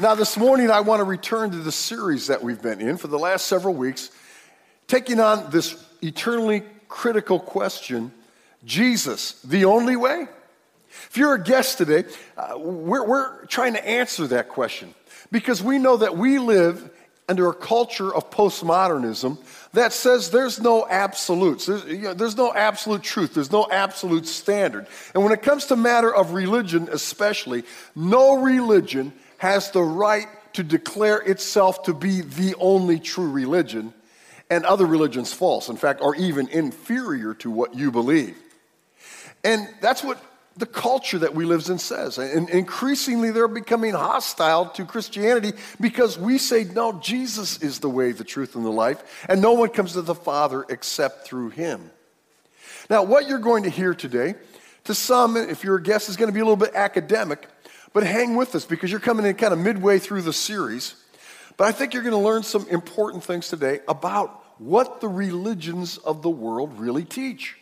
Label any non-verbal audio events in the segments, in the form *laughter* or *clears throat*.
Now, this morning, I want to return to the series that we've been in for the last several weeks, taking on this eternally critical question Jesus, the only way? If you're a guest today, uh, we're, we're trying to answer that question because we know that we live under a culture of postmodernism that says there's no absolutes. There's, you know, there's, no absolute truth. There's no absolute standard. And when it comes to matter of religion, especially, no religion has the right to declare itself to be the only true religion and other religions false, in fact, are even inferior to what you believe. And that's what the culture that we live in says. And increasingly, they're becoming hostile to Christianity because we say, no, Jesus is the way, the truth, and the life, and no one comes to the Father except through him. Now, what you're going to hear today, to some, if you're a guest, is going to be a little bit academic, but hang with us because you're coming in kind of midway through the series. But I think you're going to learn some important things today about what the religions of the world really teach.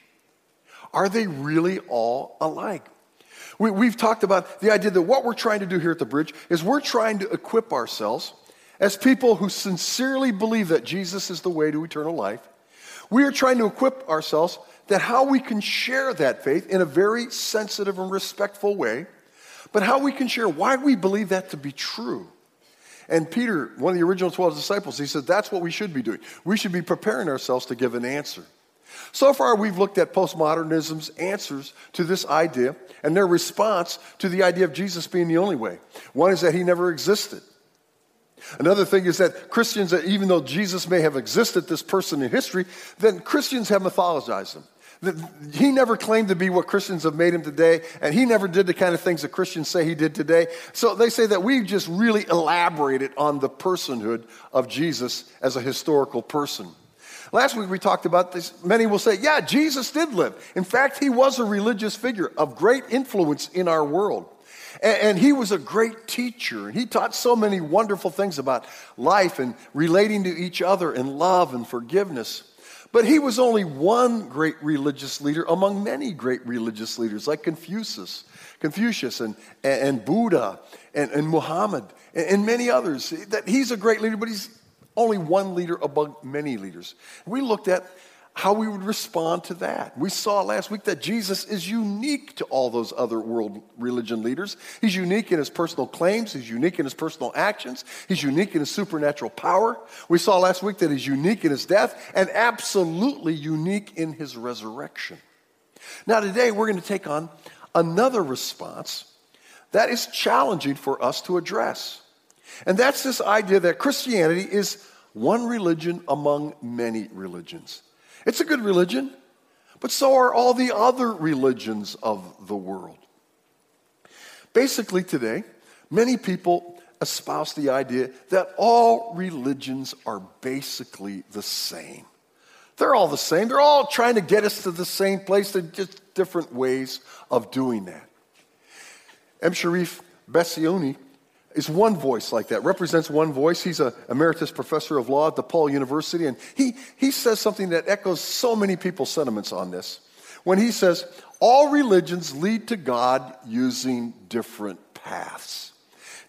Are they really all alike? We, have talked about the idea that what we're trying to do here at the bridge is we're trying to equip ourselves as people who sincerely believe that Jesus is the way to eternal life. We are trying to equip ourselves that how we can share that faith in a very sensitive and respectful way but how we can share why we believe that to be true. And Peter, one of the original 12 disciples, he said that's what we should be doing. We should be preparing ourselves to give an answer. So far, we've looked at postmodernism's answers to this idea and their response to the idea of Jesus being the only way. One is that he never existed. Another thing is that Christians, even though Jesus may have existed, this person in history, then Christians have mythologized him. He never claimed to be what Christians have made him today, and he never did the kind of things that Christians say he did today. So they say that we've just really elaborated on the personhood of Jesus as a historical person. Last week we talked about this. Many will say, yeah, Jesus did live. In fact, he was a religious figure of great influence in our world. And, he was a great teacher. And he taught so many wonderful things about life and relating to each other and love and forgiveness. But he was only one great religious leader among many great religious leaders like Confucius, Confucius and, and Buddha and, and Muhammad and, and many others. That he's a great leader, but he's only one leader among many leaders. We looked at how we would respond to that. We saw last week that Jesus is unique to all those other world religion leaders. He's unique in his personal claims, he's unique in his personal actions, he's unique in his supernatural power. We saw last week that he's unique in his death and absolutely unique in his resurrection. Now, today we're going to take on another response that is challenging for us to address. And that's this idea that Christianity is one religion among many religions. It's a good religion, but so are all the other religions of the world. Basically, today, many people espouse the idea that all religions are basically the same. They're all the same. They're all trying to get us to the same place. They're just different ways of doing that. M. Cherif Bassiouni is one voice like that, represents one voice. He's an emeritus professor of law at DePaul University, and he, he says something that echoes so many people's sentiments on this. When he says, All religions lead to God using different paths.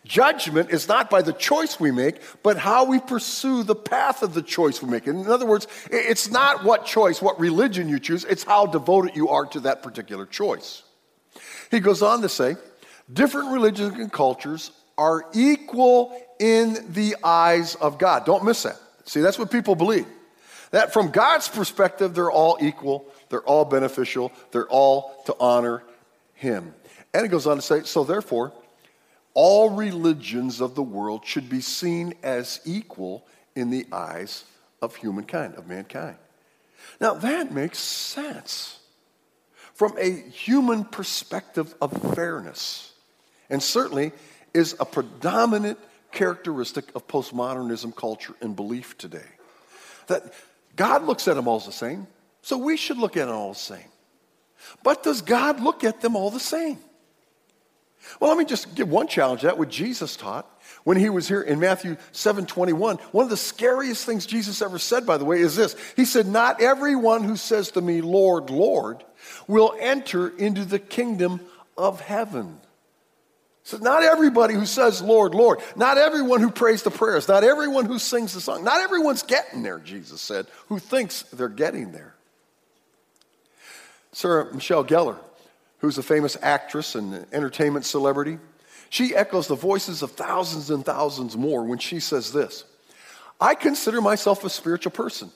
Judgment is not by the choice we make, but how we pursue the path of the choice we make. In other words, it's not what choice, what religion you choose, it's how devoted you are to that particular choice. He goes on to say, different religions and cultures are equal in the eyes of God. Don't miss that. See, that's what people believe. That from God's perspective, they're all equal, they're all beneficial, they're all to honor Him. And it goes on to say, so therefore, all religions of the world should be seen as equal in the eyes of humankind, of mankind. Now, that makes sense from a human perspective of fairness. And certainly, is a predominant characteristic of postmodernism culture and belief today. That God looks at them all the same, so we should look at them all the same. But does God look at them all the same? Well, let me just give one challenge that what Jesus taught when he was here in Matthew 7 21. One of the scariest things Jesus ever said, by the way, is this He said, Not everyone who says to me, Lord, Lord, will enter into the kingdom of heaven. So not everybody who says, Lord, Lord, not everyone who prays the prayers, not everyone who sings the song, not everyone's getting there, Jesus said, who thinks they're getting there. Sarah Michelle Gellar, who's a famous actress and entertainment celebrity, she echoes the voices of thousands and thousands more when she says this I consider myself a spiritual person.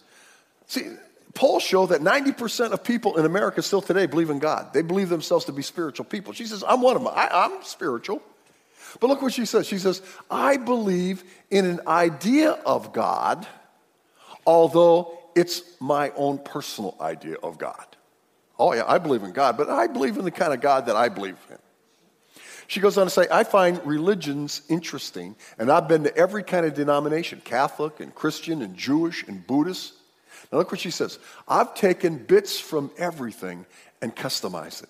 See, polls show that 90% of people in America still today believe in God. They believe themselves to be spiritual people. She says, I'm one of them. I, I'm spiritual. But look what she says. She says, I believe in an idea of God, although it's my own personal idea of God. Oh, yeah, I believe in God, but I believe in the kind of God that I believe in. She goes on to say, I find religions interesting, and I've been to every kind of denomination Catholic and Christian and Jewish and Buddhist. Now, look what she says I've taken bits from everything and customized it.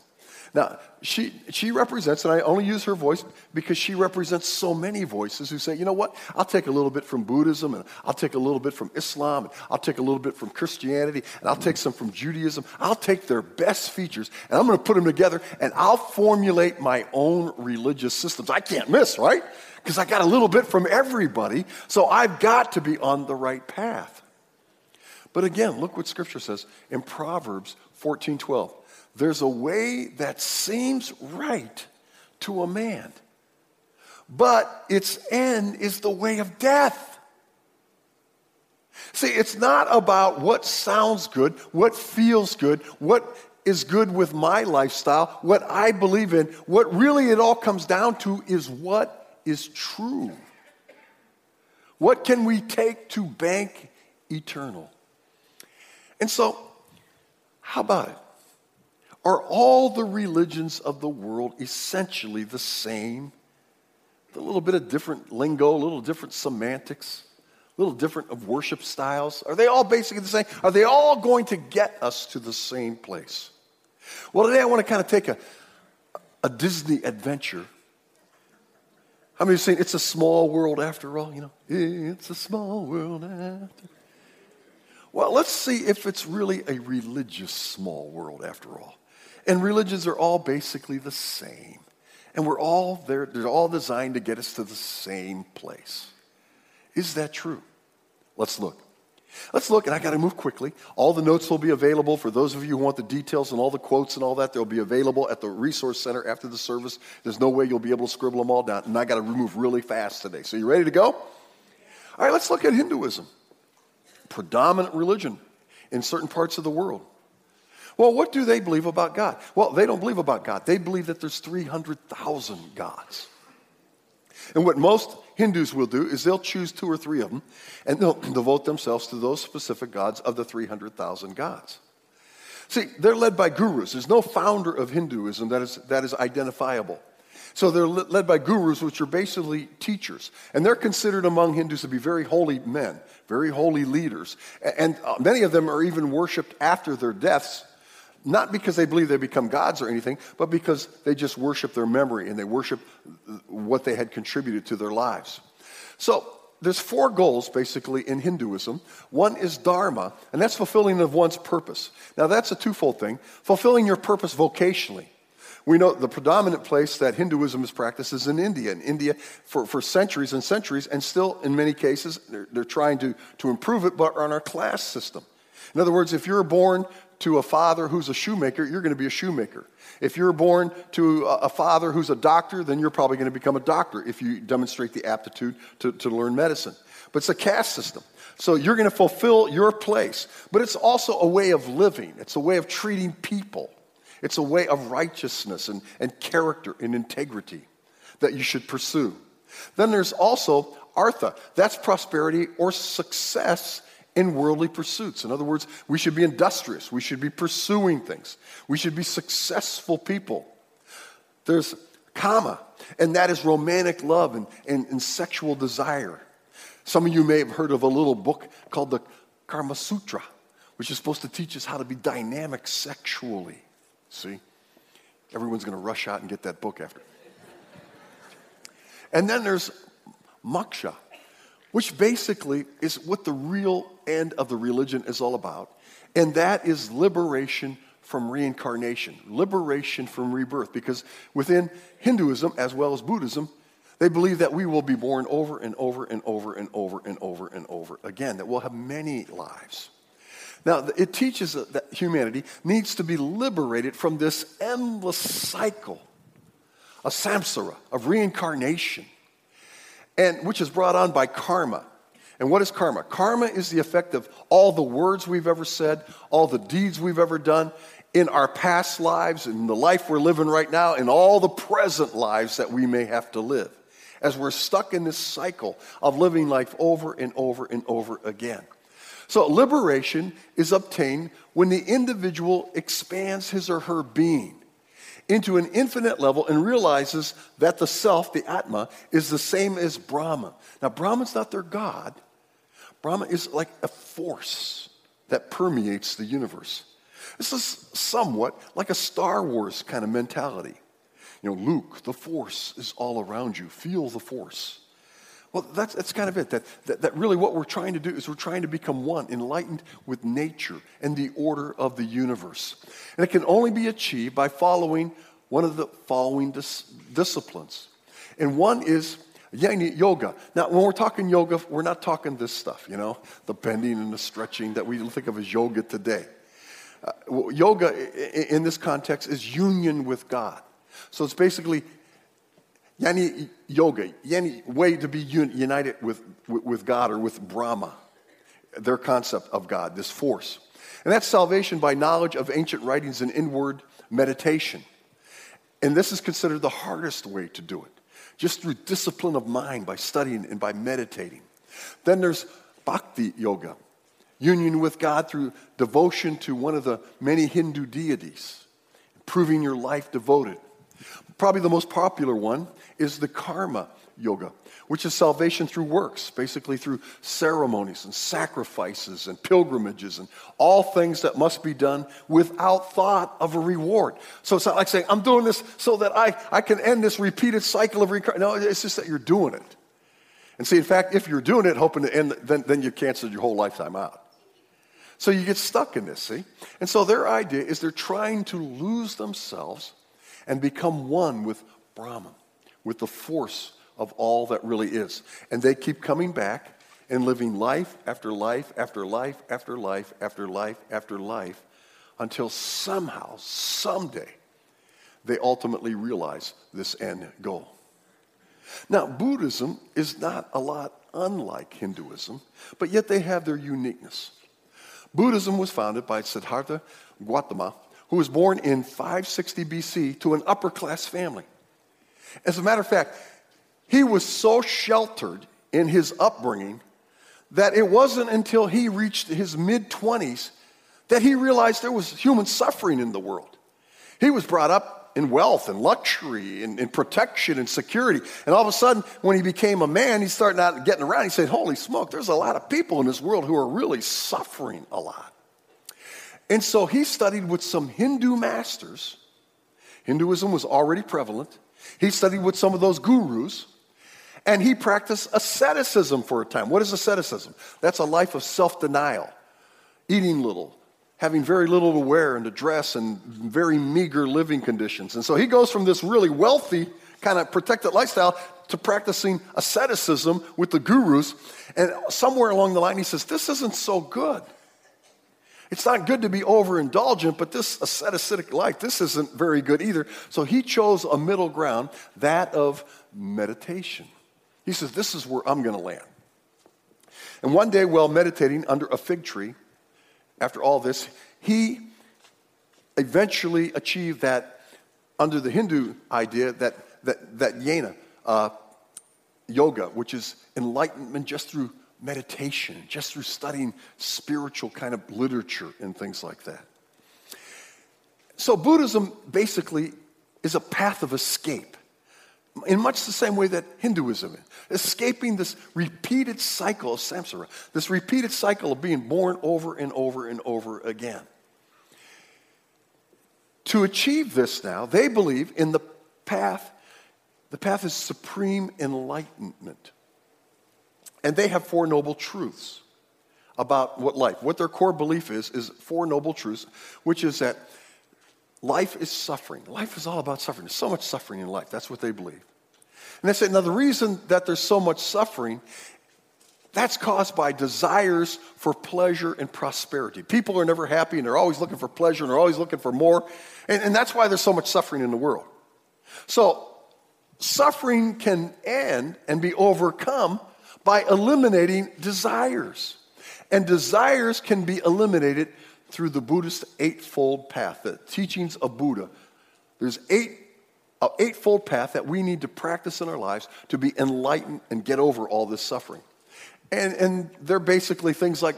Now, she, she represents, and I only use her voice because she represents so many voices who say, you know what, I'll take a little bit from Buddhism, and I'll take a little bit from Islam, and I'll take a little bit from Christianity, and I'll take some from Judaism. I'll take their best features, and I'm going to put them together, and I'll formulate my own religious systems. I can't miss, right? Because I got a little bit from everybody, so I've got to be on the right path. But again, look what Scripture says in Proverbs 14 12. There's a way that seems right to a man, but its end is the way of death. See, it's not about what sounds good, what feels good, what is good with my lifestyle, what I believe in. What really it all comes down to is what is true. What can we take to bank eternal? And so, how about it? Are all the religions of the world essentially the same? A little bit of different lingo, a little different semantics, a little different of worship styles. Are they all basically the same? Are they all going to get us to the same place? Well, today I want to kind of take a, a Disney adventure. How many have seen It's a Small World After All? You know, it's a small world after. Well, let's see if it's really a religious small world after all. And religions are all basically the same. And we're all there, they're all designed to get us to the same place. Is that true? Let's look. Let's look, and I got to move quickly. All the notes will be available for those of you who want the details and all the quotes and all that. They'll be available at the resource center after the service. There's no way you'll be able to scribble them all down, and I got to move really fast today. So, you ready to go? All right, let's look at Hinduism, predominant religion in certain parts of the world. Well, what do they believe about God? Well, they don't believe about God. They believe that there's 300,000 gods. And what most Hindus will do is they'll choose two or three of them and they'll *clears throat* devote themselves to those specific gods of the 300,000 gods. See, they're led by gurus. There's no founder of Hinduism that is, that is identifiable. So they're led by gurus, which are basically teachers. And they're considered among Hindus to be very holy men, very holy leaders. And uh, many of them are even worshiped after their deaths not because they believe they become gods or anything, but because they just worship their memory and they worship what they had contributed to their lives. So there's four goals basically in Hinduism. One is dharma, and that's fulfilling of one's purpose. Now that's a twofold thing. Fulfilling your purpose vocationally. We know the predominant place that Hinduism is practiced is in India. In India, for, for centuries and centuries, and still in many cases, they're, they're trying to, to improve it, but on our class system. In other words, if you're born to a father who's a shoemaker, you're going to be a shoemaker. If you're born to a father who's a doctor, then you're probably going to become a doctor if you demonstrate the aptitude to, to learn medicine. But it's a caste system. So you're going to fulfill your place. But it's also a way of living, it's a way of treating people, it's a way of righteousness and, and character and integrity that you should pursue. Then there's also artha, that's prosperity or success in worldly pursuits. In other words, we should be industrious. We should be pursuing things. We should be successful people. There's kama, and that is romantic love and, and, and sexual desire. Some of you may have heard of a little book called the Kama Sutra, which is supposed to teach us how to be dynamic sexually. See? Everyone's going to rush out and get that book after. And then there's moksha, which basically is what the real end of the religion is all about. And that is liberation from reincarnation, liberation from rebirth, because within Hinduism as well as Buddhism, they believe that we will be born over and over and over and over and over and over again, that we'll have many lives. Now, it teaches that humanity needs to be liberated from this endless cycle, a samsara, of reincarnation, and which is brought on by karma. And what is karma? Karma is the effect of all the words we've ever said, all the deeds we've ever done in our past lives, in the life we're living right now, in all the present lives that we may have to live, as we're stuck in this cycle of living life over and over and over again. So, liberation is obtained when the individual expands his or her being into an infinite level and realizes that the self, the Atma, is the same as Brahma. Now, Brahma's not their God, Brahma is like a force that permeates the universe. This is somewhat like a Star Wars kind of mentality. You know, Luke, the force is all around you. Feel the force. Well, that's, that's kind of it. That, that, that really what we're trying to do is we're trying to become one, enlightened with nature and the order of the universe. And it can only be achieved by following one of the following dis- disciplines. And one is yoga. Now, when we're talking yoga, we're not talking this stuff, you know, the bending and the stretching that we think of as yoga today. Uh, yoga in this context is union with God. So it's basically jnana yoga, jnana way to be united with, with God or with Brahma, their concept of God, this force. And that's salvation by knowledge of ancient writings and inward meditation. And this is considered the hardest way to do it just through discipline of mind by studying and by meditating. Then there's bhakti yoga, union with God through devotion to one of the many Hindu deities, proving your life devoted. Probably the most popular one is the karma yoga, which is salvation through works, basically through ceremonies and sacrifices and pilgrimages and all things that must be done without thought of a reward. So it's not like saying, I'm doing this so that I, I can end this repeated cycle of recurring. No, it's just that you're doing it. And see, in fact, if you're doing it, hoping to end, then, then you canceled your whole lifetime out. So you get stuck in this, see? And so their idea is they're trying to lose themselves and become one with Brahman, with the force of all that really is. And they keep coming back and living life after life after life after life after life after life until somehow, someday, they ultimately realize this end goal. Now, Buddhism is not a lot unlike Hinduism, but yet they have their uniqueness. Buddhism was founded by Siddhartha Gautama, who was born in 560 BC to an upper class family. As a matter of fact, he was so sheltered in his upbringing that it wasn't until he reached his mid 20s that he realized there was human suffering in the world. He was brought up in wealth and luxury and, and, protection and security. And all of a sudden, when he became a man, he started out getting around. He said, Holy smoke, there's a lot of people in this world who are really suffering a lot. And so he studied with some Hindu masters. Hinduism was already prevalent. He studied with some of those gurus. And he practiced asceticism for a time. What is asceticism? That's a life of self denial, eating little, having very little to wear and to dress, and very meager living conditions. And so he goes from this really wealthy, kind of protected lifestyle to practicing asceticism with the gurus. And somewhere along the line, he says, This isn't so good. It's not good to be overindulgent, but this ascetic life, this isn't very good either. So he chose a middle ground, that of meditation. He says, This is where I'm going to land. And one day, while meditating under a fig tree, after all this, he eventually achieved that under the Hindu idea that, that, that jnana, uh, yoga, which is enlightenment just through meditation, just through studying spiritual kind of literature and things like that. So, Buddhism basically is a path of escape in much the same way that Hinduism is, escaping this repeated cycle of samsara, this repeated cycle of being born over and over and over again. To achieve this now, they believe in the path, the path is supreme enlightenment. And they have four noble truths about what life, what their core belief is, is four noble truths, which is that life is suffering. Life is all about suffering. There's so much suffering in life. That's what they believe. And they say, now the reason that there's so much suffering, that's caused by desires for pleasure and prosperity. People are never happy and they're always looking for pleasure and they're always looking for more. And, and that's why there's so much suffering in the world. So, suffering can end and be overcome by eliminating desires. And desires can be eliminated through the Buddhist eightfold path, the teachings of Buddha. There's eight, an eightfold path that we need to practice in our lives to be enlightened and get over all this suffering. And, and they're basically things like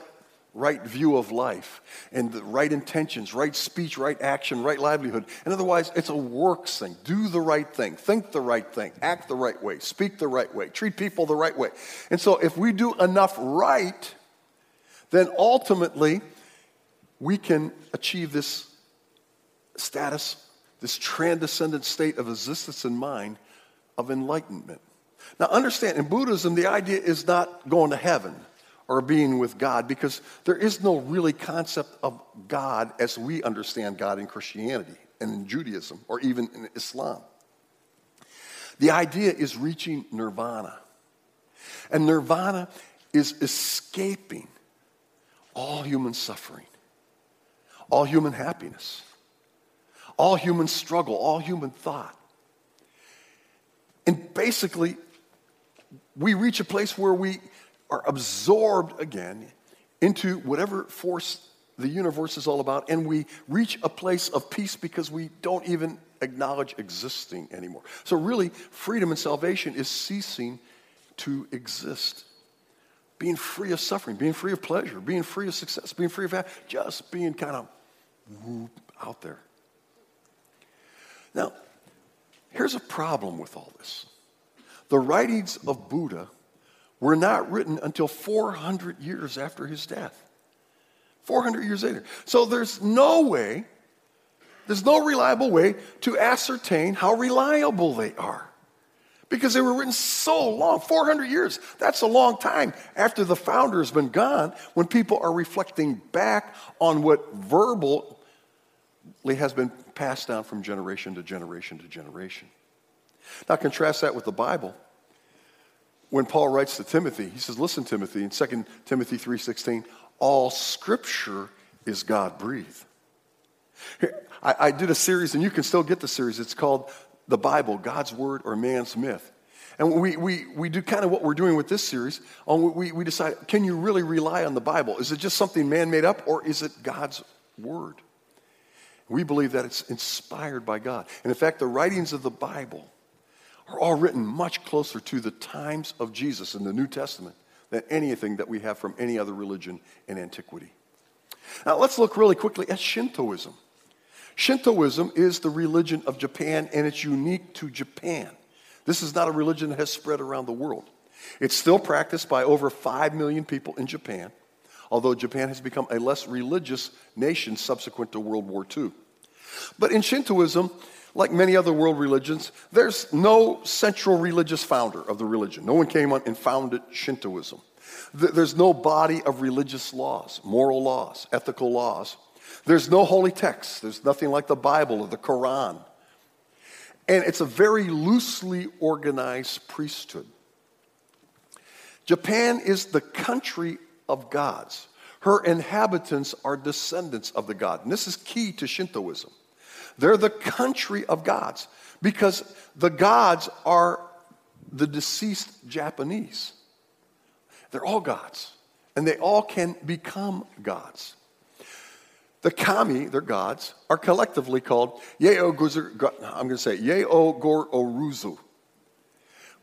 right view of life and the right intentions, right speech, right action, right livelihood. And otherwise, it's a works thing. Do the right thing, think the right thing, act the right way, speak the right way, treat people the right way. And so, if we do enough right, then ultimately we can achieve this status, this transcendent state of existence in mind of enlightenment. Now, understand, in Buddhism, the idea is not going to heaven or being with God because there is no really concept of God as we understand God in Christianity and in Judaism or even in Islam. The idea is reaching nirvana. And nirvana is escaping all human suffering, all human happiness, all human struggle, all human thought. And basically, we reach a place where we are absorbed again into whatever force the universe is all about, and we reach a place of peace because we don't even acknowledge existing anymore. So, really, freedom and salvation is ceasing to exist. Being free of suffering, being free of pleasure, being free of success, being free of just being kind of out there. Now, here's a problem with all this the writings of Buddha were not written until 400 years after his death. 400 years later. So there's no way, there's no reliable way to ascertain how reliable they are. Because they were written so long 400 years. That's a long time after the founder has been gone when people are reflecting back on what verbally has been passed down from generation to generation to generation. Now, contrast that with the Bible. When Paul writes to Timothy, he says, Listen, Timothy, in 2 Timothy 3.16, all scripture is God breathed. I, I did a series, and you can still get the series. It's called The Bible, God's Word or Man's Myth. And we, we, we do kind of what we're doing with this series. Um, we, we decide can you really rely on the Bible? Is it just something man made up, or is it God's Word? We believe that it's inspired by God. And in fact, the writings of the Bible are all written much closer to the times of Jesus in the New Testament than anything that we have from any other religion in antiquity. Now, let's look really quickly at Shintoism. Shintoism is the religion of Japan, and it's unique to Japan. This is not a religion that has spread around the world. It's still practiced by over 5 million people in Japan, although Japan has become a less religious nation subsequent to World War II. But in Shintoism, like many other world religions, there's no central religious founder of the religion. No one came on and founded Shintoism. There's no body of religious laws, moral laws, ethical laws. There's no holy text. There's nothing like the Bible or the Quran. And it's a very loosely organized priesthood. Japan is the country of gods. Her inhabitants are descendants of the god. And this is key to Shintoism. They're the country of gods because the gods are the deceased Japanese. They're all gods, and they all can become gods. The kami, their gods, are collectively called Yeo I'm going to say Yeo Gor Oruzu,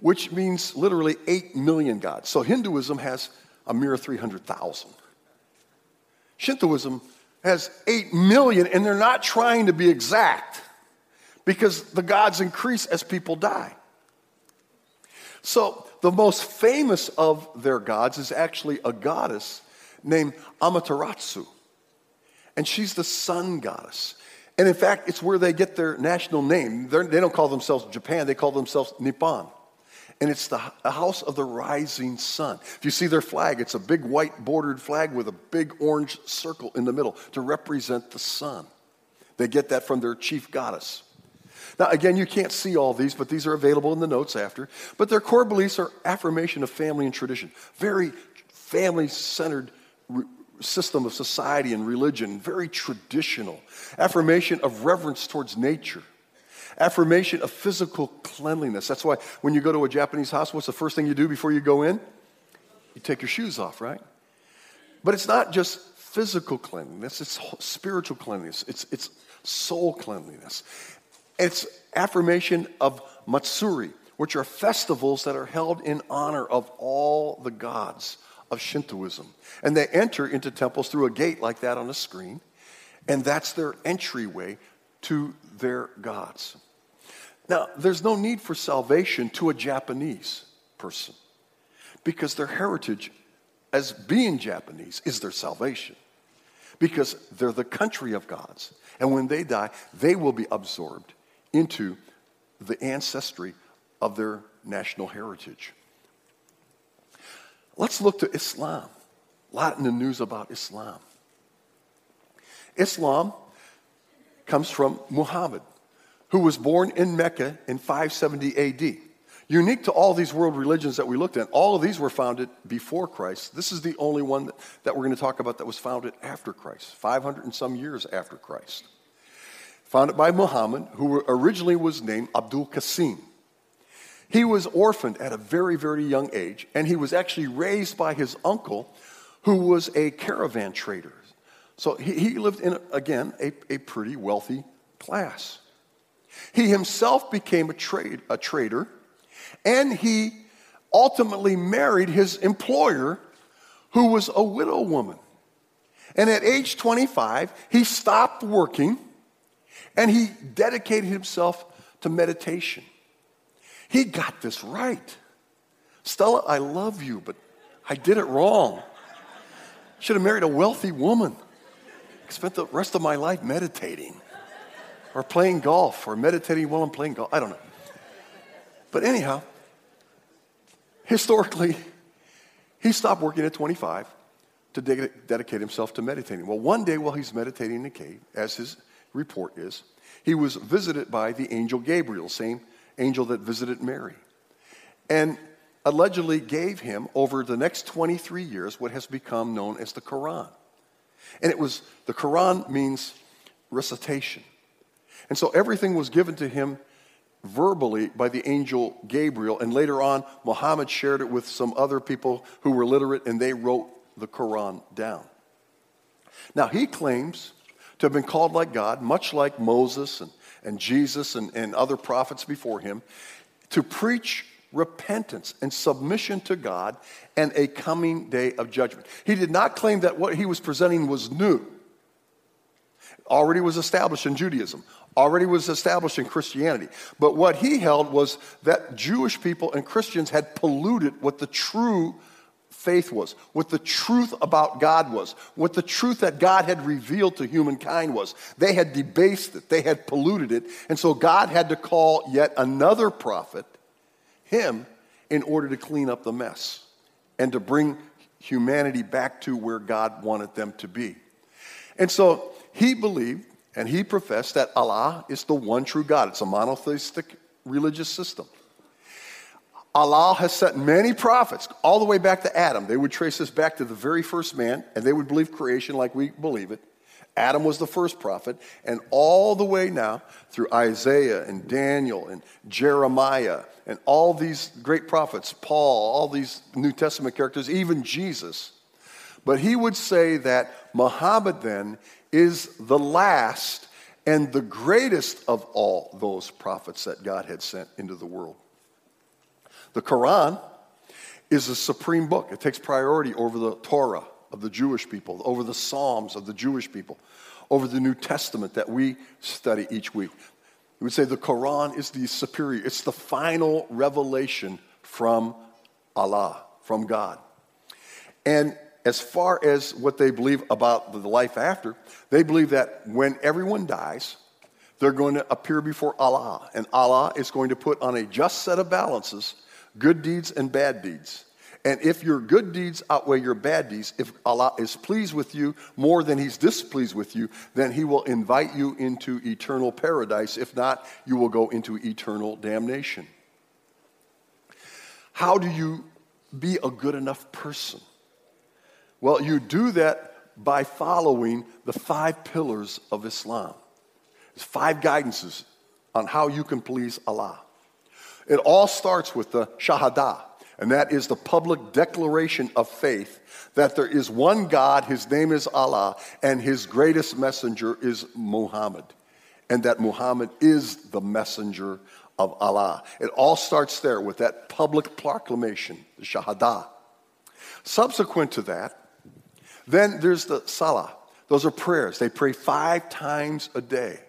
which means literally 8 million gods. So Hinduism has a mere 300,000. Shintoism has 8 million, and they're not trying to be exact because the gods increase as people die. So, the most famous of their gods is actually a goddess named Amaterasu. And she's the sun goddess. And in fact, it's where they get their national name. They're, they do not call themselves Japan, they call themselves Nippon and it's the house of the rising sun. If you see their flag, it's a big white bordered flag with a big orange circle in the middle to represent the sun. They get that from their chief goddess. Now, again, you can't see all these, but these are available in the notes after. But their core beliefs are affirmation of family and tradition, very family centered re- system of society and religion, very traditional. Affirmation of reverence towards nature, affirmation of physical cleanliness. That's why when you go to a Japanese house, what's the first thing you do before you go in? You take your shoes off, right? But it's not just physical cleanliness, it's spiritual cleanliness, it's, it's soul cleanliness. It's affirmation of Matsuri, which are festivals that are held in honor of all the gods of Shintoism. And they enter into temples through a gate like that on a screen, and that's their entryway to their gods. Now, there's no need for salvation to a Japanese person because their heritage as being Japanese is their salvation because they're the country of gods. And when they die, they will be absorbed into the ancestry of their national heritage. Let's look to Islam. A lot in the news about Islam. Islam comes from Muhammad, who was born in Mecca in 570 AD. Unique to all these world religions that we looked at, all of these were founded before Christ. This is the only one that, we're going to talk about that was founded after Christ, 500 and some years after Christ founded by Muhammad, who originally was named Abdul Qasim. He was orphaned at a very, very young age, and he was actually raised by his uncle, who was a caravan trader. So he, he lived in, again, a, a pretty wealthy class. He himself became a, trade, a trader, and he ultimately married his employer, who was a widow woman. And at age 25, he stopped working and he dedicated himself to meditation. He got this right. Stella, I love you, but I did it wrong. Should have married a wealthy woman. Spent the rest of my life meditating or playing golf or meditating while I'm playing golf. I don't know. But anyhow, historically, he stopped working at 25 to dedicate himself to meditating. Well, one day while he's meditating in the cave, as his report is, he was visited by the angel Gabriel, same angel that visited Mary, and allegedly gave him over the next 23 years what has become known as the Quran. And it was the Quran means recitation. And so everything was given to him verbally by the angel Gabriel, and later on, Muhammad shared it with some other people who were literate, and they wrote the Quran down. Now, he claims to have been called like God, much like Moses and, and Jesus and, and other prophets before him, to preach repentance and submission to God and a coming day of judgment. He did not claim that what he was presenting was new. Already was established in Judaism, already was established in Christianity. But what he held was that Jewish people and Christians had polluted what the true faith was, what the truth about God was, what the truth that God had revealed to humankind was. They had debased it, they had polluted it, and so God had to call yet another prophet, him, in order to clean up the mess and to bring humanity back to where God wanted them to be. And so he believed and he professed that Allah is the one true God. It's a monotheistic religious system. Allah has sent many prophets all the way back to Adam. They would trace this back to the very first man, and they would believe creation like we believe it. Adam was the first prophet, and all the way now through Isaiah and Daniel and Jeremiah and all these great prophets, Paul, all these New Testament characters, even Jesus. But he would say that Muhammad then is the last and the greatest of all those prophets that God had sent into the world. The Quran is a supreme book. It takes priority over the Torah of the Jewish people, over the Psalms of the Jewish people, over the New Testament that we study each week. We would say the Quran is the superior, it's the final revelation from Allah, from God. And as far as what they believe about the life after, they believe that when everyone dies, they're going to appear before Allah, and Allah is going to put on a just set of balances good deeds and bad deeds. And if your good deeds outweigh your bad deeds, if Allah is pleased with you more than He's displeased with you, then He will invite you into eternal paradise. If not, you will go into eternal damnation. How do you be a good enough person? Well, you do that by following the five pillars of Islam. There's five guidances on how you can please Allah. It all starts with the Shahada, and that is the public declaration of faith that there is one God, his name is Allah, and his greatest messenger is Muhammad, and that Muhammad is the messenger of Allah. It all starts there with that public proclamation, the Shahada. Subsequent to that, then there's the Salah. Those are prayers. They pray five times a day.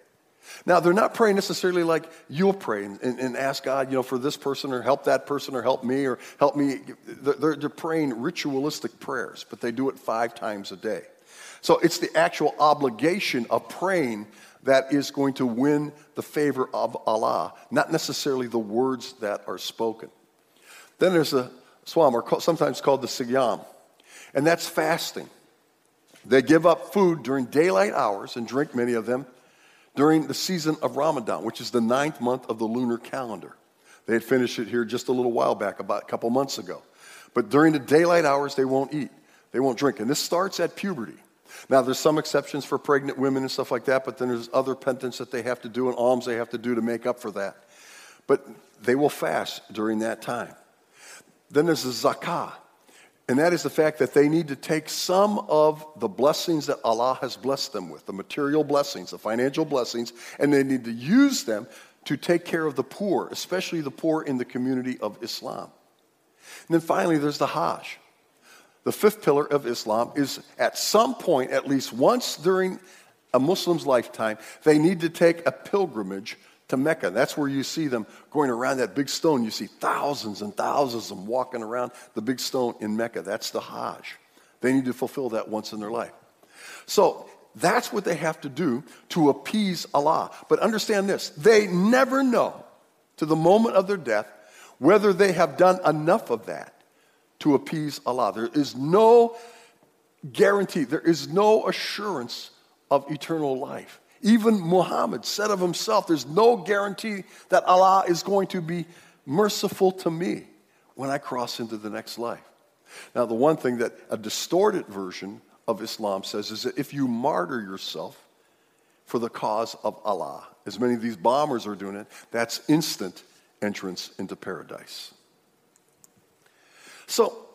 Now, they're not praying necessarily like you'll pray and, and, ask God, you know, for this person or help that person or help me or help me. They're, they're praying ritualistic prayers, but they do it five times a day. So it's the actual obligation of praying that is going to win the favor of Allah, not necessarily the words that are spoken. Then there's the sawm, or sometimes called the siyam, and that's fasting. They give up food during daylight hours and drink many of them during the season of Ramadan, which is the ninth month of the lunar calendar. They had finished it here just a little while back, about a couple months ago. But during the daylight hours, they won't eat, they won't drink. And this starts at puberty. Now, there's some exceptions for pregnant women and stuff like that, but then there's other penance that they have to do and alms they have to do to make up for that. But they will fast during that time. Then there's the zakah, and that is the fact that they need to take some of the blessings that Allah has blessed them with, the material blessings, the financial blessings, and they need to use them to take care of the poor, especially the poor in the community of Islam. And then finally, there's the Hajj. The fifth pillar of Islam is at some point, at least once during a Muslim's lifetime, they need to take a pilgrimage to Mecca. That's where you see them going around that big stone. You see thousands and thousands of them walking around the big stone in Mecca. That's the Hajj. They need to fulfill that once in their life. So that's what they have to do to appease Allah. But understand this they never know to the moment of their death whether they have done enough of that to appease Allah. There is no guarantee, there is no assurance of eternal life. Even Muhammad said of himself, There's no guarantee that Allah is going to be merciful to me when I cross into the next life. Now, the one thing that a distorted version of Islam says is that if you martyr yourself for the cause of Allah, as many of these bombers are doing it, that's instant entrance into paradise. So,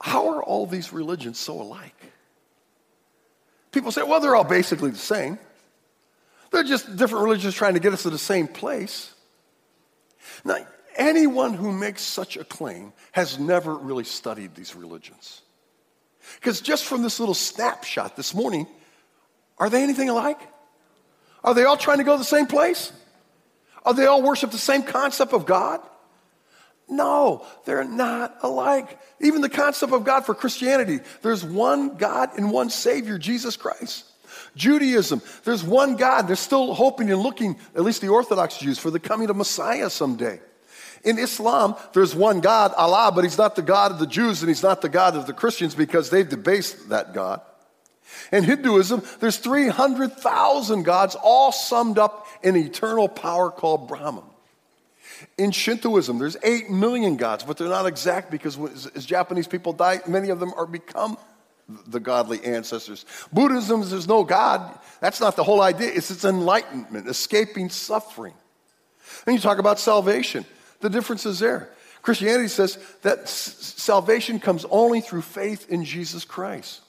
how are all these religions so alike? People say, well, they're all basically the same. They're just different religions trying to get us to the same place. Now, anyone who makes such a claim has never really studied these religions. Because just from this little snapshot this morning, are they anything alike? Are they all trying to go to the same place? Are they all worship the same concept of God? No, they're not alike. Even the concept of God for Christianity, there's one God and one Savior, Jesus Christ. Judaism, there's one God. They're still hoping and looking, at least the Orthodox Jews, for the coming of Messiah someday. In Islam, there's one God, Allah, but He's not the God of the Jews and He's not the God of the Christians because they've debased that God. In Hinduism, there's 300,000 gods, all summed up in eternal power called Brahman. In Shintoism, there's 8 million gods, but they're not exact because as Japanese people die, many of them are become the godly ancestors. Buddhism, is there's no God. That's not the whole idea. It's its enlightenment, escaping suffering. Then you talk about salvation. The difference is there. Christianity says that s- salvation comes only through faith in Jesus Christ.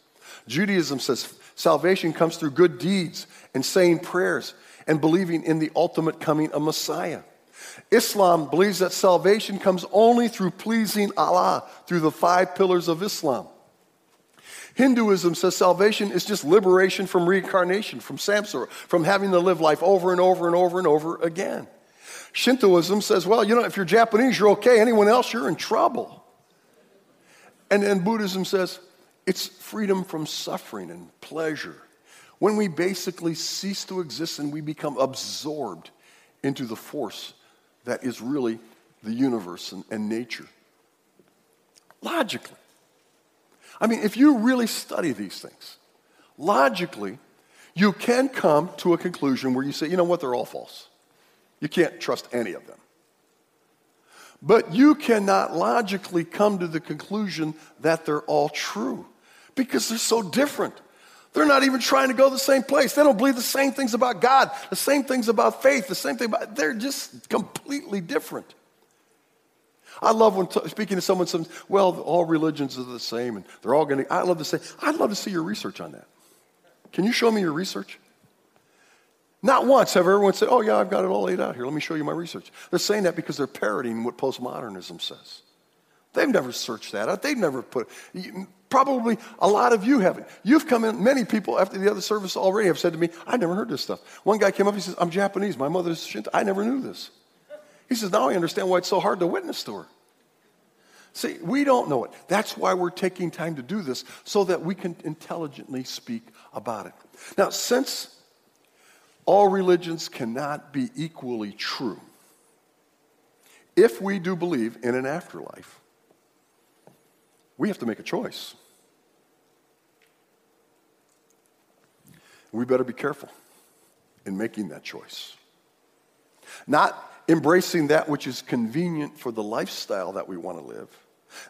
Judaism says salvation comes through good deeds and saying prayers and believing in the ultimate coming of Messiah. Islam believes that salvation comes only through pleasing Allah, through the five pillars of Islam. Hinduism says salvation is just liberation from reincarnation, from samsara, from having to live life over and over and over and over again. Shintoism says, well, you know, if you're Japanese, you're okay. Anyone else, you're in trouble. And then Buddhism says it's freedom from suffering and pleasure. When we basically cease to exist and we become absorbed into the force that is really the universe and, and nature. Logically. I mean, if you really study these things, logically, you can come to a conclusion where you say, you know what, they're all false. You can't trust any of them. But you cannot logically come to the conclusion that they're all true because they're so different. They're not even trying to go the same place. They don't believe the same things about God, the same things about faith, the same thing about, they're just completely different. I love when t- speaking to someone says, well, all religions are the same and they're all going to, I love to say, I'd love to see your research on that. Can you show me your research? Not once have everyone said, oh, yeah, I've got it all laid out here. Let me show you my research. They're saying that because they're parroting what postmodernism says. They've never searched that out. They've never put, probably a lot of you haven't. You've come in, many people after the other service already have said to me, I never heard this stuff. One guy came up, he says, I'm Japanese. My mother's Shinto. I never knew this. He says, now I understand why it's so hard to witness to her. See, we don't know it. That's why we're taking time to do this, so that we can intelligently speak about it. Now, since all religions cannot be equally true, if we do believe in an afterlife, we have to make a choice. We better be careful in making that choice. Not embracing that which is convenient for the lifestyle that we want to live.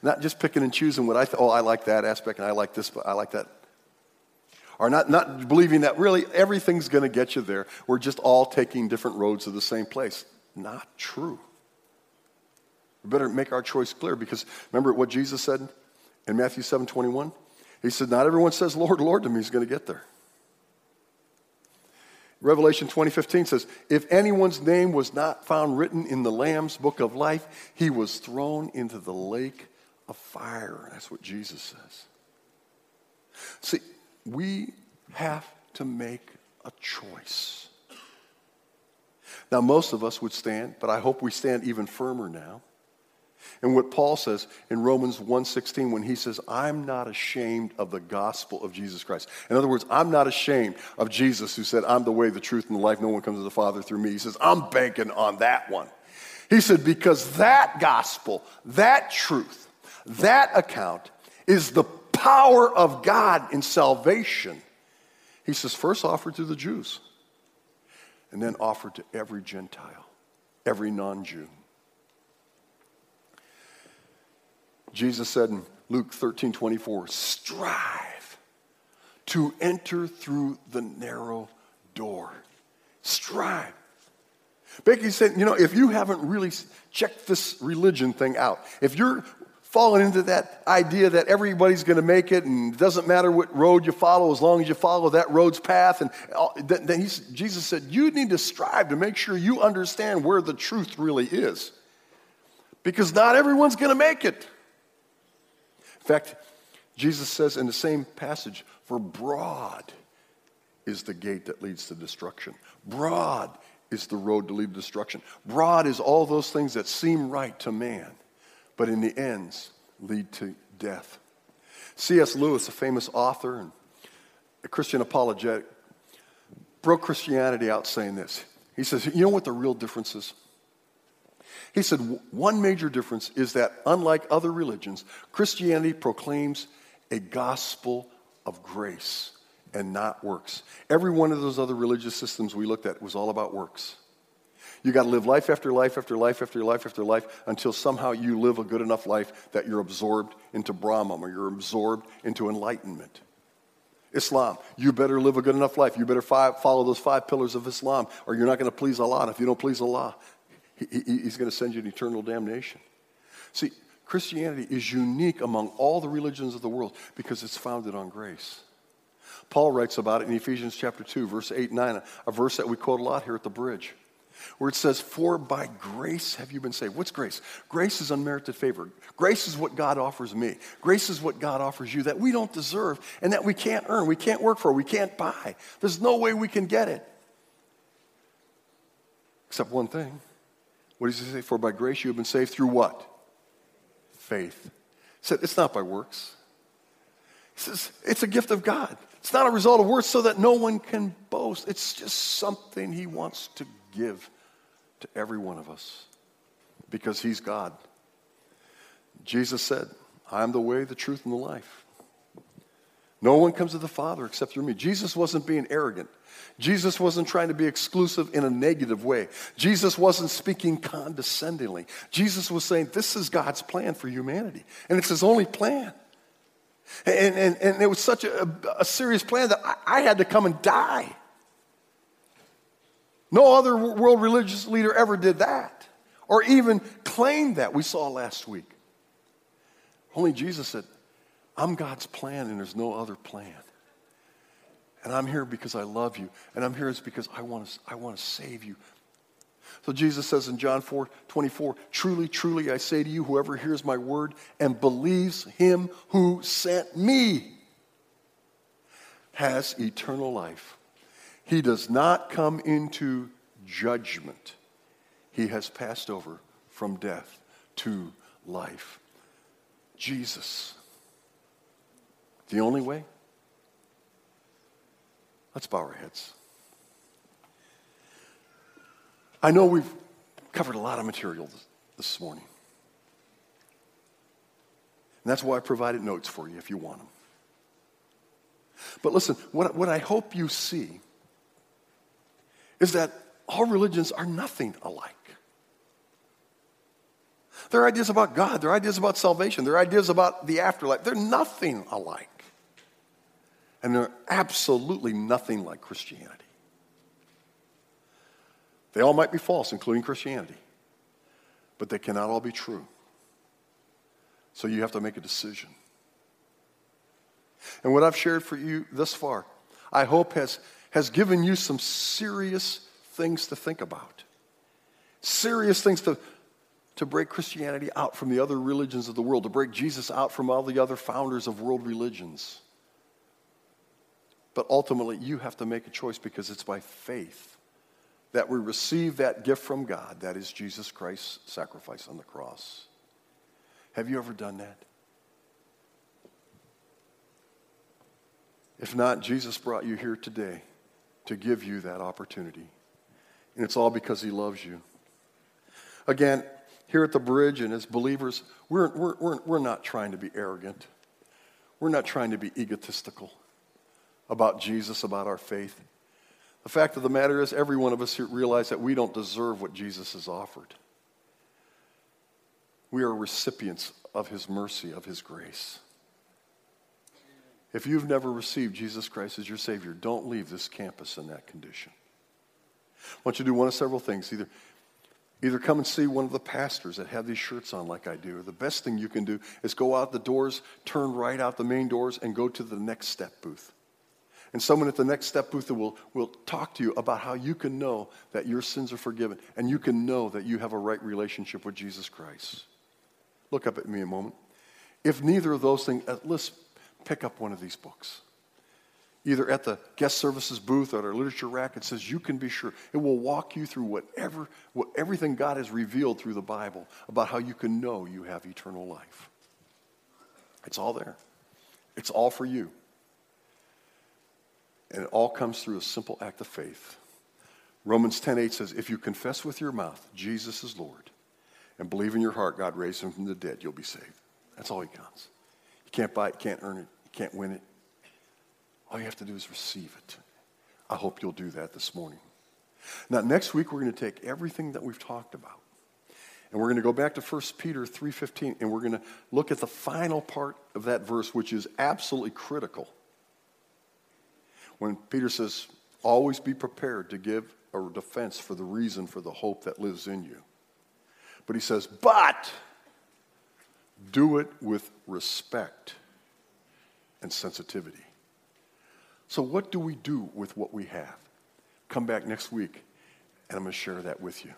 Not just picking and choosing what I th- oh I like that aspect and I like this but I like that. Or not, not believing that really everything's going to get you there. We're just all taking different roads to the same place. Not true. We better make our choice clear because remember what Jesus said in Matthew 7 21? He said, Not everyone says, Lord, Lord to me is going to get there. Revelation 20:15 says, "If anyone's name was not found written in the Lamb's book of life, he was thrown into the lake of fire." That's what Jesus says. See, we have to make a choice. Now, most of us would stand, but I hope we stand even firmer now. And what Paul says in Romans 1:16 when he says, "I'm not ashamed of the gospel of Jesus Christ." In other words, I'm not ashamed of Jesus who said, "I'm the way, the truth and the life. No one comes to the Father through me." He says, "I'm banking on that one." He said because that gospel, that truth, that account is the power of God in salvation. He says, first offered to the Jews, and then offered to every Gentile, every non Jew. Jesus said in Luke 13 24, strive to enter through the narrow door. Strive. Becky said, you know, if you haven't really checked this religion thing out, if you're falling into that idea that everybody's going to make it and it doesn't matter what road you follow as long as you follow that road's path, and then Jesus said, you need to strive to make sure you understand where the truth really is. Because not everyone's going to make it fact, Jesus says in the same passage, for broad is the gate that leads to destruction. Broad is the road to lead to destruction. Broad is all those things that seem right to man, but in the ends lead to death. C.S. Lewis, a famous author and a Christian apologetic, broke Christianity out saying this. He says, You know what the real difference is? He said, one major difference is that, unlike other religions, Christianity proclaims a gospel of grace and not works. Every one of those other religious systems we looked at was all about works. You got to live life after life after life after life after life until somehow you live a good enough life that you're absorbed into Brahman or you're absorbed into enlightenment. Islam, you better live a good enough life. You better follow those five pillars of Islam or you're not going to please Allah. And if you don't please Allah, he, he's going to send you to eternal damnation. See, Christianity is unique among all the religions of the world because it's founded on grace. Paul writes about it in Ephesians chapter 2, verse 8 and 9, a verse that we quote a lot here at the bridge, where it says, For by grace have you been saved. What's grace? Grace is unmerited favor. Grace is what God offers me. Grace is what God offers you that we don't deserve and that we can't earn, we can't work for, we can't buy. There's no way we can get it. Except one thing what does he say? For by grace you have been saved through what? Faith. He said, it's not by works. He says, it's a gift of God. It's not a result of works so that no one can boast. It's just something he wants to give to every one of us. because he's God. Jesus said, I am the way, the truth, and the life. No one comes to the Father except through me. Jesus wasn't being arrogant. Jesus wasn't trying to be exclusive in a negative way. Jesus wasn't speaking condescendingly. Jesus was saying, This is God's plan for humanity, and it's His only plan. And, and, and it was such a, a serious plan that I, I had to come and die. No other world religious leader ever did that or even claimed that. We saw last week. Only Jesus said, I'm God's plan and there's no other plan. And I'm here because I love you. And I'm here because I want to, I want to save you. So Jesus says in John 4 24, Truly, truly, I say to you, whoever hears my word and believes him who sent me has eternal life. He does not come into judgment, he has passed over from death to life. Jesus, the only way. Let's bow our heads. I know we've covered a lot of material this, this morning. And that's why I provided notes for you if you want them. But listen, what, what I hope you see is that all religions are nothing alike. Their ideas about God, their ideas about salvation, their ideas about the afterlife, they're nothing alike. And they're absolutely nothing like Christianity. They all might be false, including Christianity, but they cannot all be true. So you have to make a decision. And what I've shared for you thus far, I hope has, has given you some serious things to think about. Serious things to, to break Christianity out from the other religions of the world, to break Jesus out from all the other founders of world religions. But ultimately, you have to make a choice because it's by faith that we receive that gift from God, that is Jesus Christ's sacrifice on the cross. Have you ever done that? If not, Jesus brought you here today to give you that opportunity. And it's all because he loves you. Again, here at the bridge and as believers, we're, we're, we're, we're not trying to be arrogant. We're not trying to be egotistical about Jesus, about our faith. The fact of the matter is, every one of us realize that we don't deserve what Jesus has offered. We are recipients of his mercy, of his grace. If you've never received Jesus Christ as your Savior, don't leave this campus in that condition. I want you to do one of several things. Either, either come and see one of the pastors that have these shirts on like I do, or the best thing you can do is go out the doors, turn right out the main doors, and go to the next step booth. And someone at the next step booth will, will talk to you about how you can know that your sins are forgiven and you can know that you have a right relationship with Jesus Christ. Look up at me a moment. If neither of those things, uh, at least pick up one of these books. Either at the guest services booth or at our literature rack, it says you can be sure. It will walk you through whatever, what, everything God has revealed through the Bible about how you can know you have eternal life. It's all there. It's all for you. And it all comes through a simple act of faith. Romans 10:8 says, "If you confess with your mouth Jesus is Lord and believe in your heart God raised him from the dead, you'll be saved." That's all he counts. You can't buy it, you can't earn it, you can't win it. All you have to do is receive it. I hope you'll do that this morning. Now, next week we're going to take everything that we've talked about and we're going to go back to 1 Peter 3:15 and we're going to look at the final part of that verse which is absolutely critical when Peter says, always be prepared to give a defense for the reason for the hope that lives in you. But he says, but do it with respect and sensitivity. So, what do we do with what we have? Come back next week, and I'm going to share that with you.